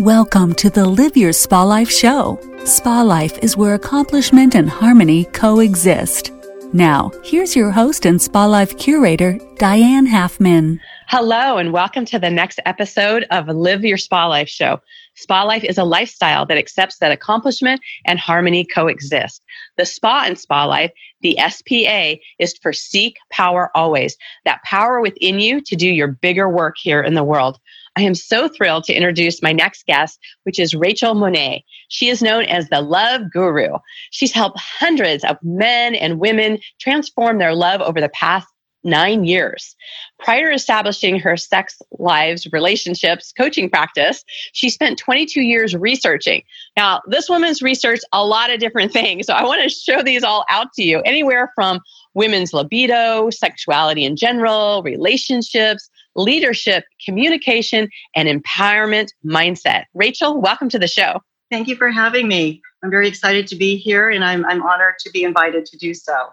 Welcome to the Live Your Spa Life show. Spa Life is where accomplishment and harmony coexist. Now, here's your host and Spa Life curator, Diane Halfman. Hello, and welcome to the next episode of Live Your Spa Life show. Spa life is a lifestyle that accepts that accomplishment and harmony coexist. The spa and spa life, the SPA, is for seek power always. That power within you to do your bigger work here in the world. I am so thrilled to introduce my next guest, which is Rachel Monet. She is known as the Love Guru. She's helped hundreds of men and women transform their love over the past nine years. Prior to establishing her sex lives, relationships, coaching practice, she spent 22 years researching. Now, this woman's researched a lot of different things. So I want to show these all out to you anywhere from women's libido, sexuality in general, relationships, leadership, communication, and empowerment mindset. Rachel, welcome to the show. Thank you for having me. I'm very excited to be here and I'm, I'm honored to be invited to do so.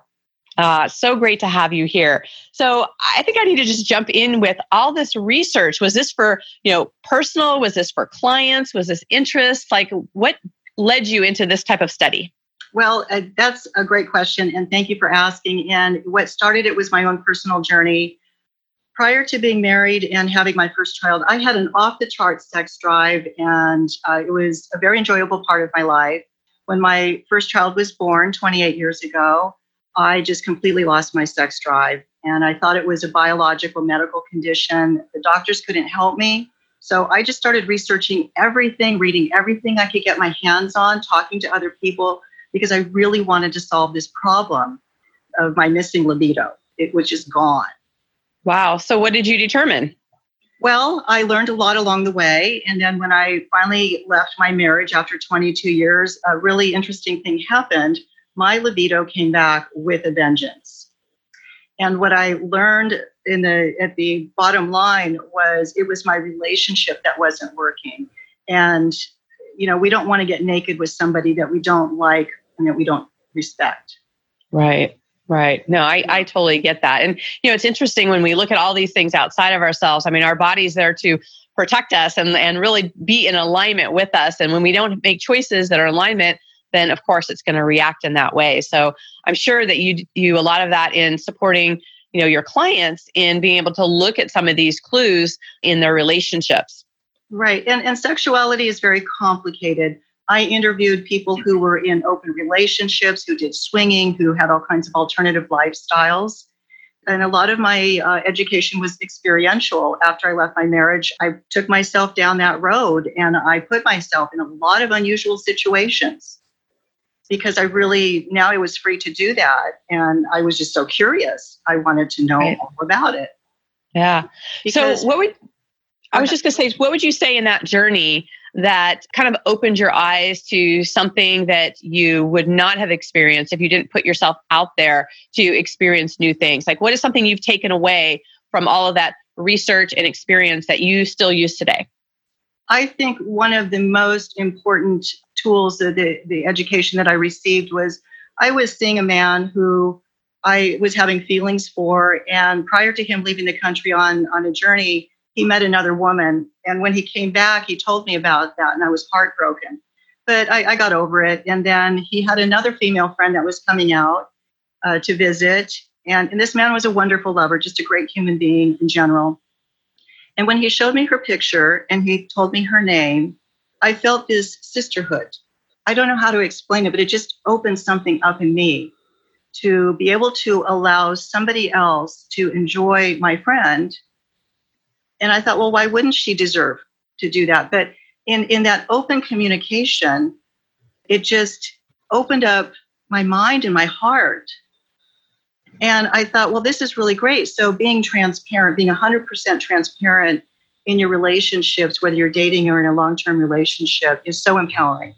Uh, so great to have you here. So I think I need to just jump in with all this research. Was this for, you know, personal? Was this for clients? Was this interest? Like what led you into this type of study? Well, uh, that's a great question. And thank you for asking. And what started it was my own personal journey prior to being married and having my first child, I had an off the chart sex drive, and uh, it was a very enjoyable part of my life. When my first child was born 28 years ago, I just completely lost my sex drive. And I thought it was a biological medical condition. The doctors couldn't help me. So I just started researching everything, reading everything I could get my hands on, talking to other people, because I really wanted to solve this problem of my missing libido, it, was just gone. Wow. So, what did you determine? Well, I learned a lot along the way. And then when I finally left my marriage after 22 years, a really interesting thing happened. My libido came back with a vengeance. And what I learned in the at the bottom line was it was my relationship that wasn't working. And you know, we don't want to get naked with somebody that we don't like and that we don't respect. Right. Right. No, I, I totally get that. And, you know, it's interesting when we look at all these things outside of ourselves. I mean, our body's there to protect us and, and really be in alignment with us. And when we don't make choices that are alignment, then of course it's going to react in that way. So I'm sure that you you a lot of that in supporting, you know, your clients in being able to look at some of these clues in their relationships. Right. And, and sexuality is very complicated. I interviewed people who were in open relationships, who did swinging, who had all kinds of alternative lifestyles. And a lot of my uh, education was experiential. After I left my marriage, I took myself down that road and I put myself in a lot of unusual situations because I really, now I was free to do that. And I was just so curious. I wanted to know right. more about it. Yeah. Because, so, what would, I was just going to say, what would you say in that journey that kind of opened your eyes to something that you would not have experienced if you didn't put yourself out there to experience new things? Like, what is something you've taken away from all of that research and experience that you still use today? I think one of the most important tools of the, the education that I received was I was seeing a man who I was having feelings for. And prior to him leaving the country on, on a journey, he met another woman. And when he came back, he told me about that, and I was heartbroken. But I, I got over it. And then he had another female friend that was coming out uh, to visit. And, and this man was a wonderful lover, just a great human being in general. And when he showed me her picture and he told me her name, I felt this sisterhood. I don't know how to explain it, but it just opened something up in me to be able to allow somebody else to enjoy my friend and I thought, well, why wouldn't she deserve to do that? But in, in that open communication, it just opened up my mind and my heart. And I thought, well, this is really great. So being transparent, being 100% transparent in your relationships, whether you're dating or in a long term relationship, is so empowering.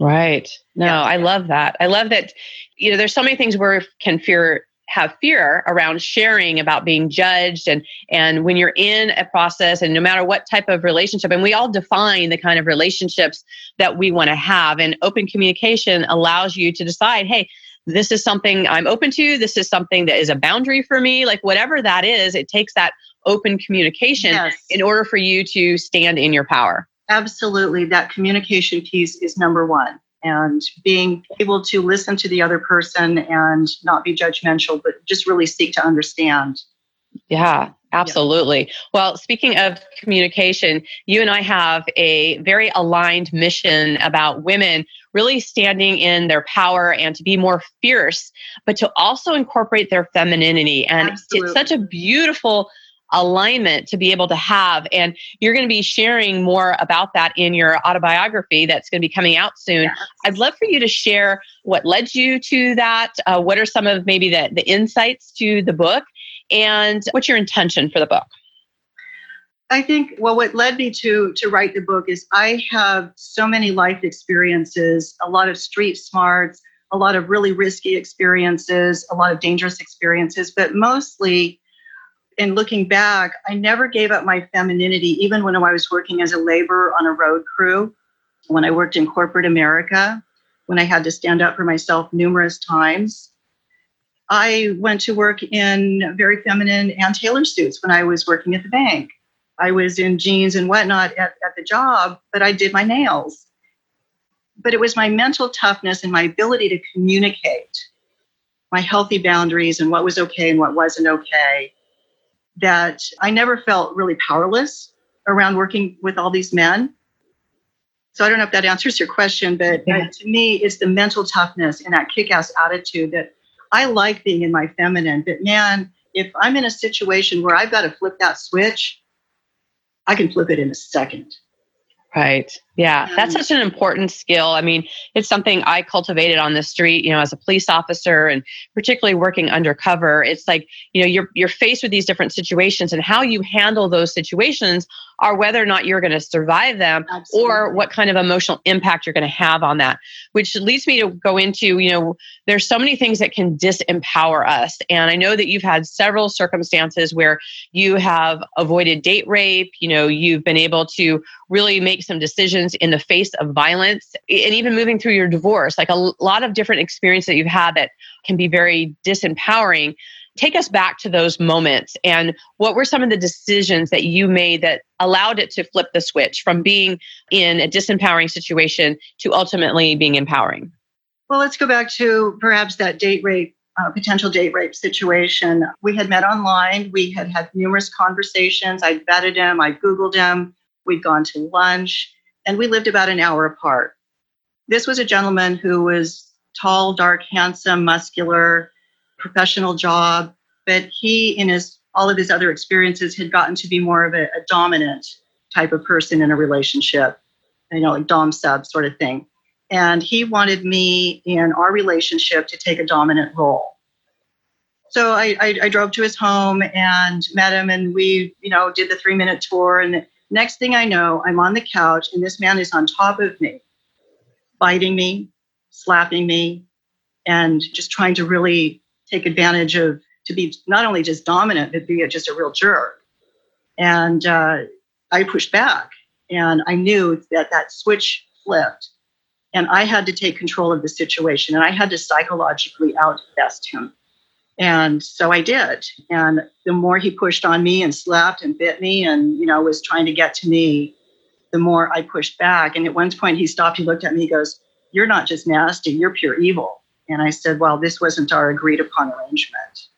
Right. No, yeah. I love that. I love that. You know, there's so many things where can fear have fear around sharing about being judged and and when you're in a process and no matter what type of relationship and we all define the kind of relationships that we want to have and open communication allows you to decide hey this is something I'm open to this is something that is a boundary for me like whatever that is it takes that open communication yes. in order for you to stand in your power Absolutely. That communication piece is number one. And being able to listen to the other person and not be judgmental, but just really seek to understand. Yeah, absolutely. Yeah. Well, speaking of communication, you and I have a very aligned mission about women really standing in their power and to be more fierce, but to also incorporate their femininity. And absolutely. it's such a beautiful alignment to be able to have. And you're going to be sharing more about that in your autobiography that's going to be coming out soon. Yes. I'd love for you to share what led you to that. Uh, what are some of maybe the, the insights to the book? And what's your intention for the book? I think well what led me to to write the book is I have so many life experiences, a lot of street smarts, a lot of really risky experiences, a lot of dangerous experiences, but mostly in looking back, I never gave up my femininity, even when I was working as a laborer on a road crew, when I worked in corporate America, when I had to stand up for myself numerous times. I went to work in very feminine and tailor suits when I was working at the bank. I was in jeans and whatnot at, at the job, but I did my nails. But it was my mental toughness and my ability to communicate my healthy boundaries and what was okay and what wasn't okay that I never felt really powerless around working with all these men. So I don't know if that answers your question, but yeah. uh, to me, it's the mental toughness and that kick ass attitude that I like being in my feminine. But man, if I'm in a situation where I've got to flip that switch, I can flip it in a second. Right. Yeah. Um, that's such an important skill. I mean, it's something I cultivated on the street, you know, as a police officer and particularly working undercover. It's like, you know, you're you're faced with these different situations and how you handle those situations are whether or not you're going to survive them Absolutely. or what kind of emotional impact you're going to have on that. Which leads me to go into, you know, there's so many things that can disempower us. And I know that you've had several circumstances where you have avoided date rape, you know, you've been able to really make some decisions in the face of violence and even moving through your divorce, like a lot of different experiences that you've had that can be very disempowering. Take us back to those moments and what were some of the decisions that you made that allowed it to flip the switch from being in a disempowering situation to ultimately being empowering? Well, let's go back to perhaps that date rape uh, potential date rape situation. We had met online. We had had numerous conversations. I vetted him. I Googled him. We'd gone to lunch and we lived about an hour apart. This was a gentleman who was tall, dark, handsome, muscular, professional job, but he, in his all of his other experiences, had gotten to be more of a, a dominant type of person in a relationship, you know, like dom sub sort of thing. And he wanted me in our relationship to take a dominant role. So I, I, I drove to his home and met him, and we, you know, did the three minute tour. And Next thing I know, I'm on the couch and this man is on top of me, biting me, slapping me, and just trying to really take advantage of to be not only just dominant, but be just a real jerk. And uh, I pushed back and I knew that that switch flipped and I had to take control of the situation and I had to psychologically outbest him. And so I did. And the more he pushed on me and slapped and bit me and, you know, was trying to get to me, the more I pushed back. And at one point he stopped, he looked at me, he goes, You're not just nasty, you're pure evil. And I said, Well, this wasn't our agreed upon arrangement.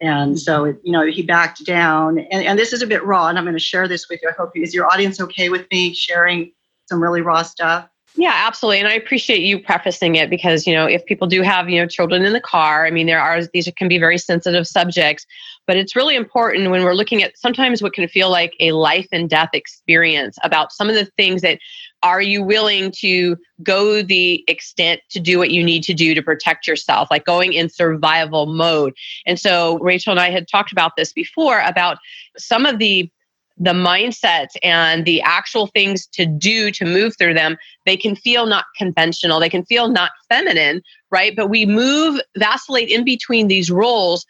And so, you know, he backed down. And, and this is a bit raw, and I'm going to share this with you. I hope, is your audience okay with me sharing some really raw stuff? Yeah, absolutely. And I appreciate you prefacing it because, you know, if people do have, you know, children in the car, I mean, there are, these can be very sensitive subjects, but it's really important when we're looking at sometimes what can feel like a life and death experience about some of the things that are you willing to go the extent to do what you need to do to protect yourself, like going in survival mode. And so Rachel and I had talked about this before about some of the the mindsets and the actual things to do to move through them, they can feel not conventional. They can feel not feminine, right? But we move, vacillate in between these roles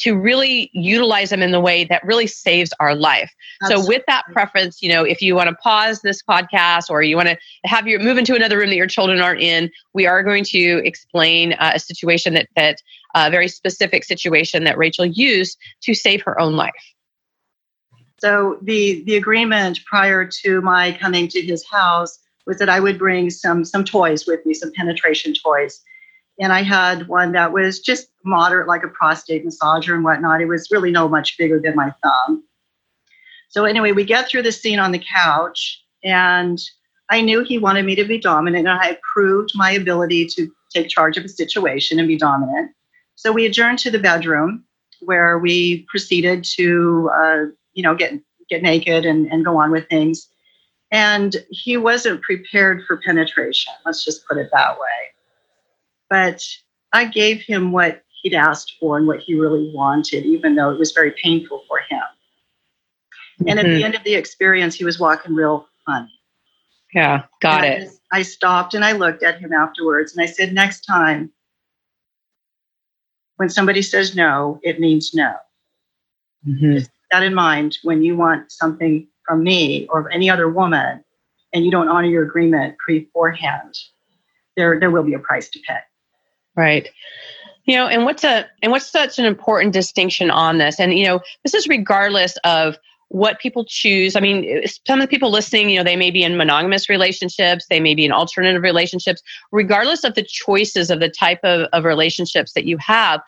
to really utilize them in the way that really saves our life. Absolutely. So with that preference, you know, if you want to pause this podcast or you want to have your move into another room that your children aren't in, we are going to explain uh, a situation that that a uh, very specific situation that Rachel used to save her own life. So the the agreement prior to my coming to his house was that I would bring some some toys with me, some penetration toys. And I had one that was just moderate, like a prostate massager and whatnot. It was really no much bigger than my thumb. So anyway, we get through the scene on the couch, and I knew he wanted me to be dominant, and I proved my ability to take charge of a situation and be dominant. So we adjourned to the bedroom where we proceeded to, uh, you know, get get naked and, and go on with things. And he wasn't prepared for penetration. Let's just put it that way. But I gave him what he'd asked for and what he really wanted, even though it was very painful for him. Mm-hmm. And at the mm-hmm. end of the experience, he was walking real funny. Yeah, got and it. I, I stopped and I looked at him afterwards and I said, Next time, when somebody says no, it means no. Mm-hmm. Just that in mind when you want something from me or any other woman and you don't honor your agreement beforehand, there, there will be a price to pay. Right. You know, and what's a and what's such an important distinction on this? And you know, this is regardless of what people choose. I mean, some of the people listening, you know, they may be in monogamous relationships, they may be in alternative relationships. Regardless of the choices of the type of, of relationships that you have,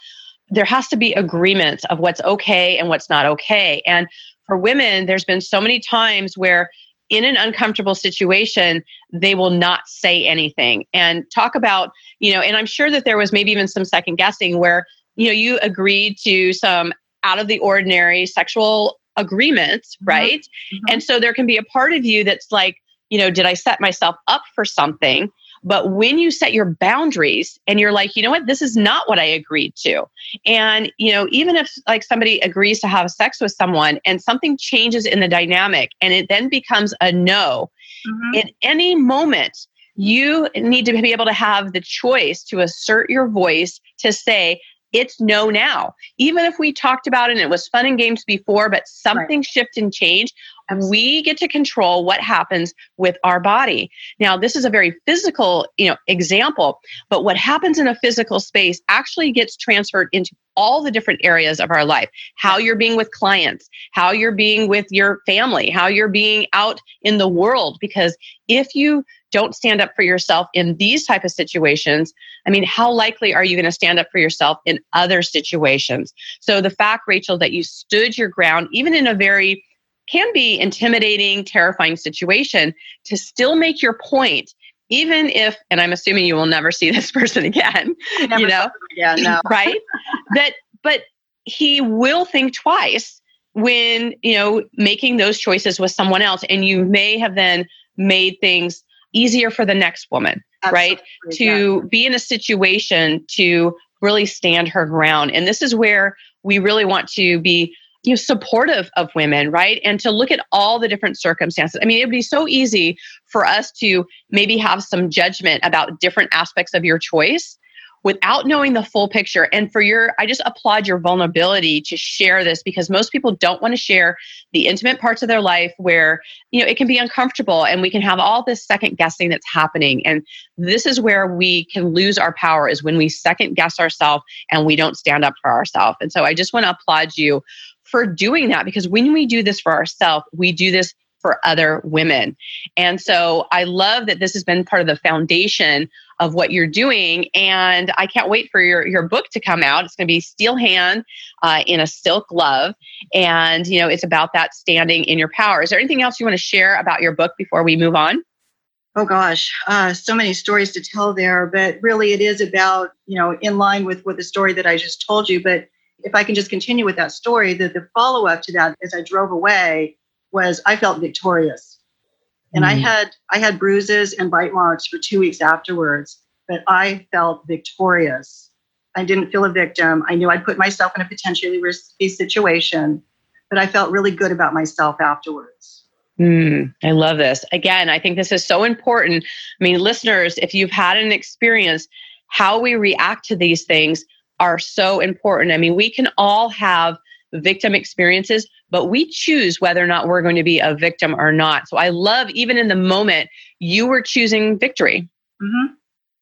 there has to be agreements of what's okay and what's not okay. And for women, there's been so many times where in an uncomfortable situation, they will not say anything and talk about, you know, and I'm sure that there was maybe even some second guessing where, you know, you agreed to some out of the ordinary sexual agreements, mm-hmm. right? Mm-hmm. And so there can be a part of you that's like, you know, did I set myself up for something? But when you set your boundaries and you're like, you know what, this is not what I agreed to. And, you know, even if like somebody agrees to have sex with someone and something changes in the dynamic and it then becomes a no, mm-hmm. in any moment, you need to be able to have the choice to assert your voice to say, it's no now. Even if we talked about it and it was fun and games before, but something right. shifted and changed, we get to control what happens with our body. Now, this is a very physical, you know, example, but what happens in a physical space actually gets transferred into all the different areas of our life. How you're being with clients, how you're being with your family, how you're being out in the world because if you don't stand up for yourself in these type of situations i mean how likely are you going to stand up for yourself in other situations so the fact rachel that you stood your ground even in a very can be intimidating, terrifying situation to still make your point, even if, and I'm assuming you will never see this person again, you know, yeah, no. right? that, but he will think twice when, you know, making those choices with someone else. And you may have then made things easier for the next woman, Absolutely, right? To yeah. be in a situation to really stand her ground. And this is where we really want to be you know supportive of women right? And to look at all the different circumstances. I mean it would be so easy for us to maybe have some judgment about different aspects of your choice without knowing the full picture. And for your i just applaud your vulnerability to share this because most people don't want to share the intimate parts of their life where you know it can be uncomfortable and we can have all this second guessing that's happening. And this is where we can lose our power is when we second guess ourselves and we don't stand up for ourselves and so i just want to applaud you for doing that because when we do this for ourselves, we do this for other women. And so I love that this has been part of the foundation of what you're doing. And I can't wait for your, your book to come out. It's going to be Steel Hand uh, in a Silk Glove. And, you know, it's about that standing in your power. Is there anything else you want to share about your book before we move on? Oh gosh, uh, so many stories to tell there, but really it is about, you know, in line with, with the story that I just told you, but if I can just continue with that story, the, the follow up to that as I drove away was I felt victorious. And mm. I had I had bruises and bite marks for two weeks afterwards, but I felt victorious. I didn't feel a victim. I knew I'd put myself in a potentially risky situation, but I felt really good about myself afterwards. Mm, I love this. Again, I think this is so important. I mean, listeners, if you've had an experience, how we react to these things are so important. I mean, we can all have victim experiences, but we choose whether or not we're going to be a victim or not. So I love, even in the moment, you were choosing victory. Mm-hmm.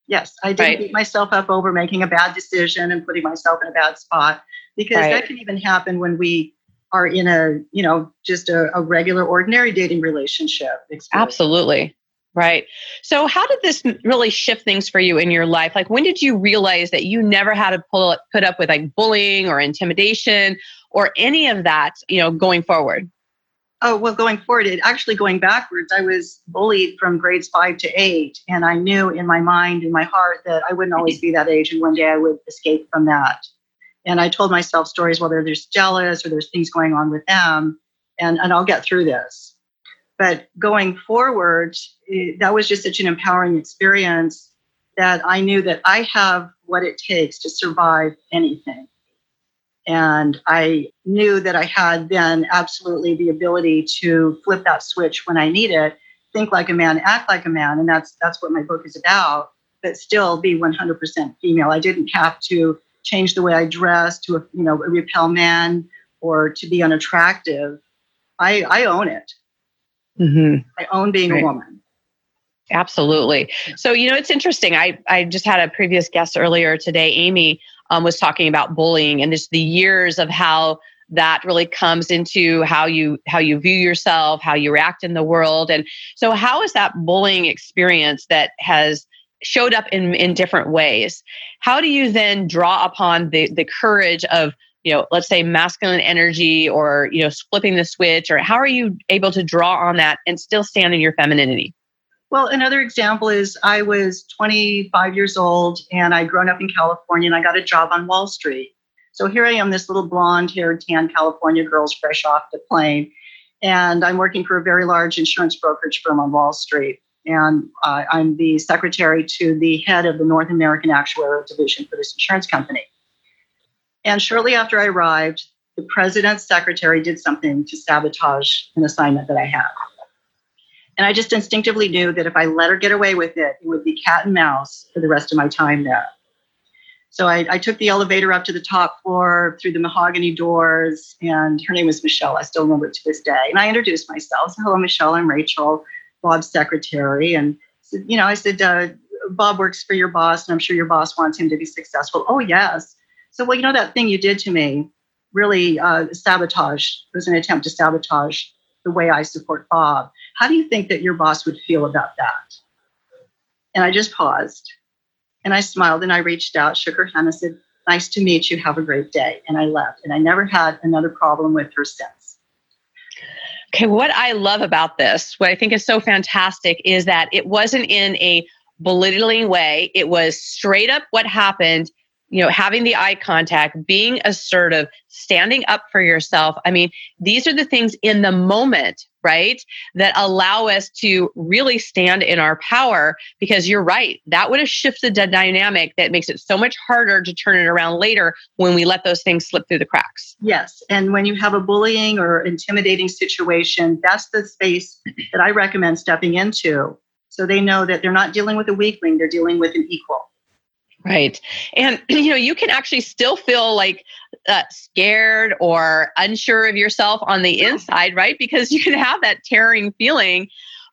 Yes, I didn't right. beat myself up over making a bad decision and putting myself in a bad spot because right. that can even happen when we are in a, you know, just a, a regular, ordinary dating relationship. Experience. Absolutely. Right. So, how did this really shift things for you in your life? Like, when did you realize that you never had to pull, put up with like bullying or intimidation or any of that, you know, going forward? Oh, well, going forward, it actually going backwards, I was bullied from grades five to eight. And I knew in my mind, in my heart, that I wouldn't always mm-hmm. be that age. And one day I would escape from that. And I told myself stories, whether there's jealous or there's things going on with them, and, and I'll get through this. But going forward, it, that was just such an empowering experience that I knew that I have what it takes to survive anything. And I knew that I had then absolutely the ability to flip that switch when I need it, think like a man, act like a man. And that's, that's what my book is about, but still be 100% female. I didn't have to change the way I dress to, you know, repel men or to be unattractive. I, I own it. Mm-hmm. I own being right. a woman. Absolutely. So, you know, it's interesting. I, I just had a previous guest earlier today, Amy, um, was talking about bullying and just the years of how that really comes into how you how you view yourself how you react in the world and so how is that bullying experience that has showed up in in different ways how do you then draw upon the the courage of you know let's say masculine energy or you know flipping the switch or how are you able to draw on that and still stand in your femininity well another example is i was 25 years old and i'd grown up in california and i got a job on wall street so here i am this little blonde haired tan california girl's fresh off the plane and i'm working for a very large insurance brokerage firm on wall street and uh, I'm the secretary to the head of the North American Actuarial Division for this insurance company. And shortly after I arrived, the president's secretary did something to sabotage an assignment that I had. And I just instinctively knew that if I let her get away with it, it would be cat and mouse for the rest of my time there. So I, I, took the elevator up to the top floor through the mahogany doors, and her name was Michelle. I still remember it to this day. And I introduced myself. So, hello, Michelle. I'm Rachel. Bob's secretary. And, you know, I said, uh, Bob works for your boss, and I'm sure your boss wants him to be successful. Oh, yes. So, well, you know, that thing you did to me really uh, sabotage, was an attempt to sabotage the way I support Bob. How do you think that your boss would feel about that? And I just paused and I smiled and I reached out, shook her hand, and said, Nice to meet you. Have a great day. And I left. And I never had another problem with her since. Okay, what I love about this, what I think is so fantastic, is that it wasn't in a belittling way. It was straight up what happened you know, having the eye contact, being assertive, standing up for yourself. I mean, these are the things in the moment, right? That allow us to really stand in our power because you're right. That would have shifted the dynamic that makes it so much harder to turn it around later when we let those things slip through the cracks. Yes. And when you have a bullying or intimidating situation, that's the space that I recommend stepping into. So they know that they're not dealing with a weakling, they're dealing with an equal. Right. And, you know, you can actually still feel like uh, scared or unsure of yourself on the inside, right? Because you can have that tearing feeling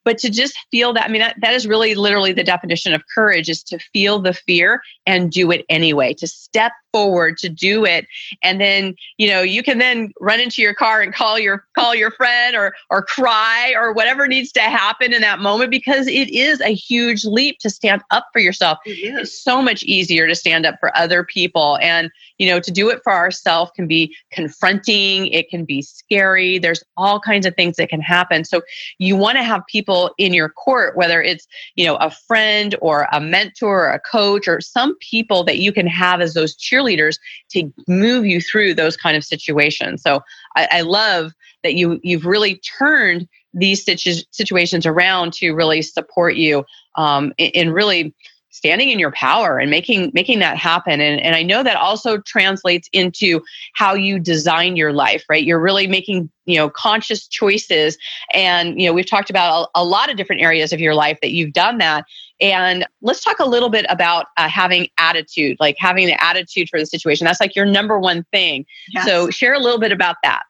but to just feel that i mean that, that is really literally the definition of courage is to feel the fear and do it anyway to step forward to do it. And then you know you can then run into your car and call your call your friend or or cry or whatever needs to happen in that moment because it is a huge leap to stand up for yourself. It's so much easier to stand up for other people. And you know to do it for ourselves can be confronting it can be scary. There's all kinds of things that can happen. So you want to have people in your court whether it's you know a friend or a mentor or a coach or some people that you can have as those cheerleaders to move you through those kind of situations. So i, I love that you you've really turned these situ- situations around to really support you um, in, in really standing in your power and making making that happen. And, and i know that also translates into how you design your life right? You're really making you know conscious choices. And you know we've talked about a, a lot of different areas of your life that you've done that. And let's talk a little bit about uh, having attitude like having the attitude for the situation. That's like your number one thing. Yes. so share a little bit about that.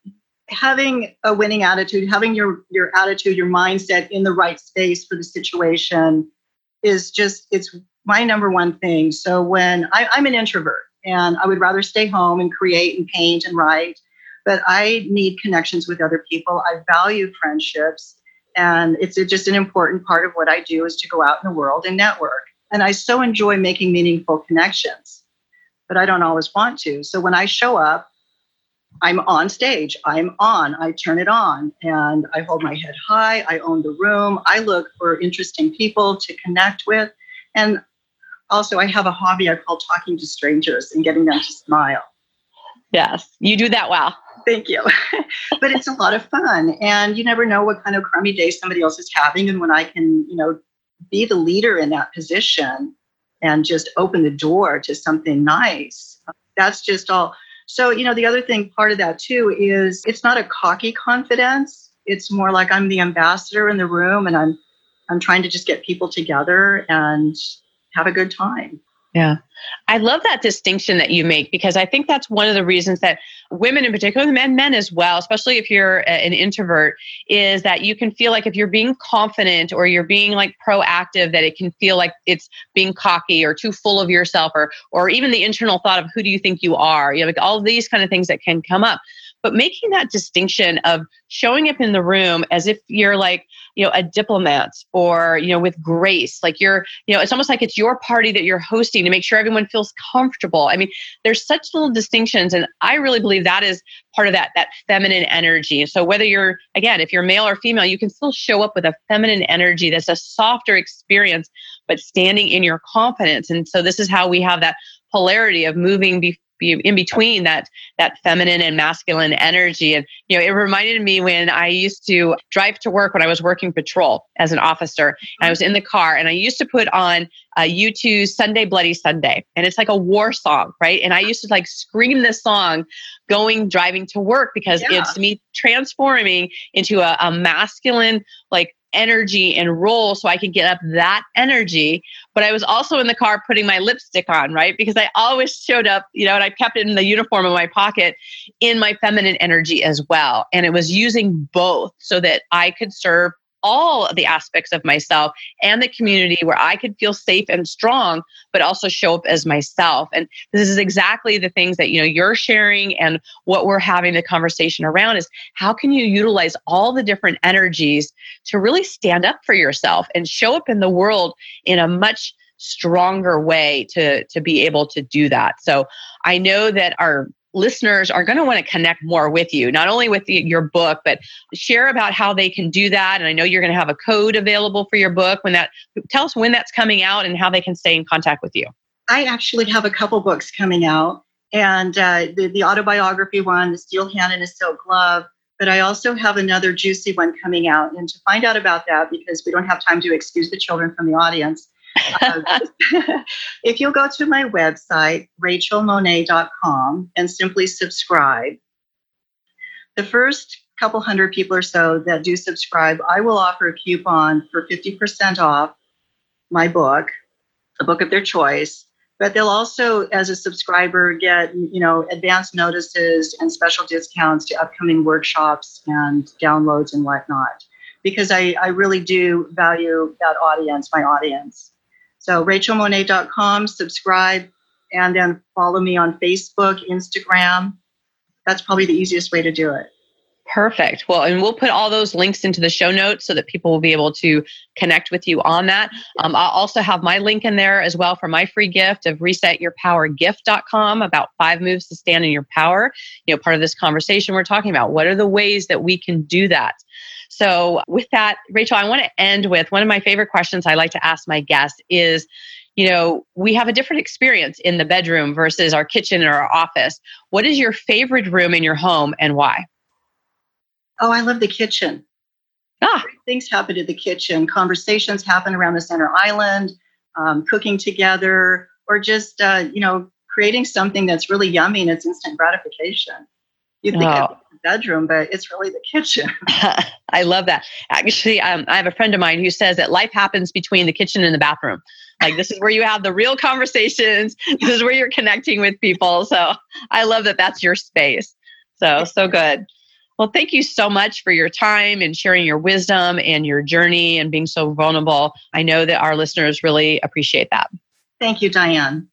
Having a winning attitude having your your attitude your mindset in the right space for the situation is just it's my number one thing. So when I, I'm an introvert and I would rather stay home and create and paint and write. but I need connections with other people. I value friendships. And it's just an important part of what I do is to go out in the world and network. And I so enjoy making meaningful connections, but I don't always want to. So when I show up, I'm on stage. I'm on. I turn it on and I hold my head high. I own the room. I look for interesting people to connect with. And also, I have a hobby I call talking to strangers and getting them to smile. Yes, you do that well. Thank you. but it's a lot of fun. And you never know what kind of crummy day somebody else is having. And when I can, you know, be the leader in that position and just open the door to something nice, that's just all. So, you know, the other thing, part of that too, is it's not a cocky confidence. It's more like I'm the ambassador in the room and I'm I'm trying to just get people together and have a good time. Yeah. I love that distinction that you make because I think that's one of the reasons that women in particular, and men as well, especially if you're an introvert, is that you can feel like if you're being confident or you're being like proactive, that it can feel like it's being cocky or too full of yourself or or even the internal thought of who do you think you are? You know, like all these kind of things that can come up. But making that distinction of showing up in the room as if you're like, you know, a diplomat or, you know, with grace, like you're, you know, it's almost like it's your party that you're hosting to make sure everyone feels comfortable. I mean, there's such little distinctions. And I really believe that is part of that, that feminine energy. So whether you're, again, if you're male or female, you can still show up with a feminine energy that's a softer experience, but standing in your confidence. And so this is how we have that polarity of moving be- in between that that feminine and masculine energy and you know it reminded me when i used to drive to work when i was working patrol as an officer and i was in the car and i used to put on uh, u2 sunday bloody sunday and it's like a war song right and i used to like scream this song going driving to work because yeah. it's me transforming into a, a masculine like energy and roll so I could get up that energy. But I was also in the car putting my lipstick on, right? Because I always showed up, you know, and I kept it in the uniform in my pocket in my feminine energy as well. And it was using both so that I could serve all the aspects of myself and the community where I could feel safe and strong, but also show up as myself. And this is exactly the things that you know you're sharing and what we're having the conversation around is how can you utilize all the different energies to really stand up for yourself and show up in the world in a much stronger way to to be able to do that. So I know that our listeners are going to want to connect more with you, not only with the, your book, but share about how they can do that. And I know you're going to have a code available for your book when that, tell us when that's coming out and how they can stay in contact with you. I actually have a couple books coming out and uh, the, the autobiography one, The Steel Hand and a Silk Glove. But I also have another juicy one coming out. And to find out about that, because we don't have time to excuse the children from the audience, uh, if you'll go to my website, rachelmonet.com, and simply subscribe, the first couple hundred people or so that do subscribe, I will offer a coupon for 50% off my book, a book of their choice. But they'll also, as a subscriber, get you know advance notices and special discounts to upcoming workshops and downloads and whatnot. Because I, I really do value that audience, my audience. So rachelmonet.com, subscribe, and then follow me on Facebook, Instagram. That's probably the easiest way to do it. Perfect. Well, and we'll put all those links into the show notes so that people will be able to connect with you on that. Um, I'll also have my link in there as well for my free gift of resetyourpowergift.com about five moves to stand in your power. You know, part of this conversation we're talking about what are the ways that we can do that? So, with that, Rachel, I want to end with one of my favorite questions I like to ask my guests is, you know, we have a different experience in the bedroom versus our kitchen or our office. What is your favorite room in your home and why? Oh, I love the kitchen. Ah. Great things happen in the kitchen. Conversations happen around the center island, um, cooking together, or just, uh, you know, creating something that's really yummy and it's instant gratification. You think oh bedroom, but it's really the kitchen. I love that. Actually, um, I have a friend of mine who says that life happens between the kitchen and the bathroom. Like this is where you have the real conversations. This is where you're connecting with people. So I love that that's your space. So so good. Well, thank you so much for your time and sharing your wisdom and your journey and being so vulnerable. I know that our listeners really appreciate that. Thank you, Diane.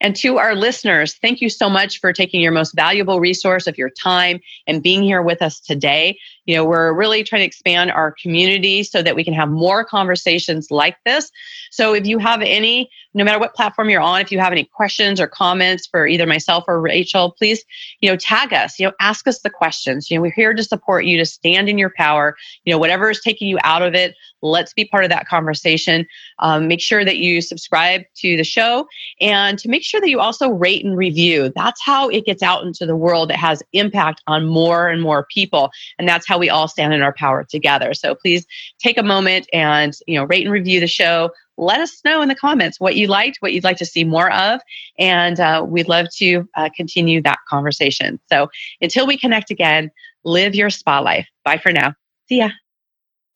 And to our listeners, thank you so much for taking your most valuable resource of your time and being here with us today. You know, we're really trying to expand our community so that we can have more conversations like this. So if you have any, no matter what platform you're on, if you have any questions or comments for either myself or Rachel, please, you know, tag us, you know, ask us the questions. You know, we're here to support you to stand in your power. You know, whatever is taking you out of it, let's be part of that conversation. Um, make sure that you subscribe to the show and to make sure that you also rate and review. That's how it gets out into the world. It has impact on more and more people. And that's how we all stand in our power together. So please take a moment and, you know, rate and review the show. Let us know in the comments what you liked, what you'd like to see more of. And uh, we'd love to uh, continue that conversation. So until we connect again, live your spa life. Bye for now. See ya.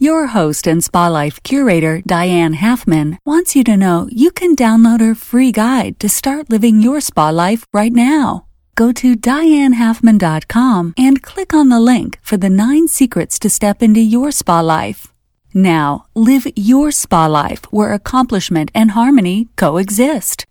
Your host and Spa Life curator, Diane Halfman, wants you to know you can download her free guide to start living your spa life right now. Go to dianehalfman.com and click on the link for the nine secrets to step into your spa life. Now, live your spa life where accomplishment and harmony coexist.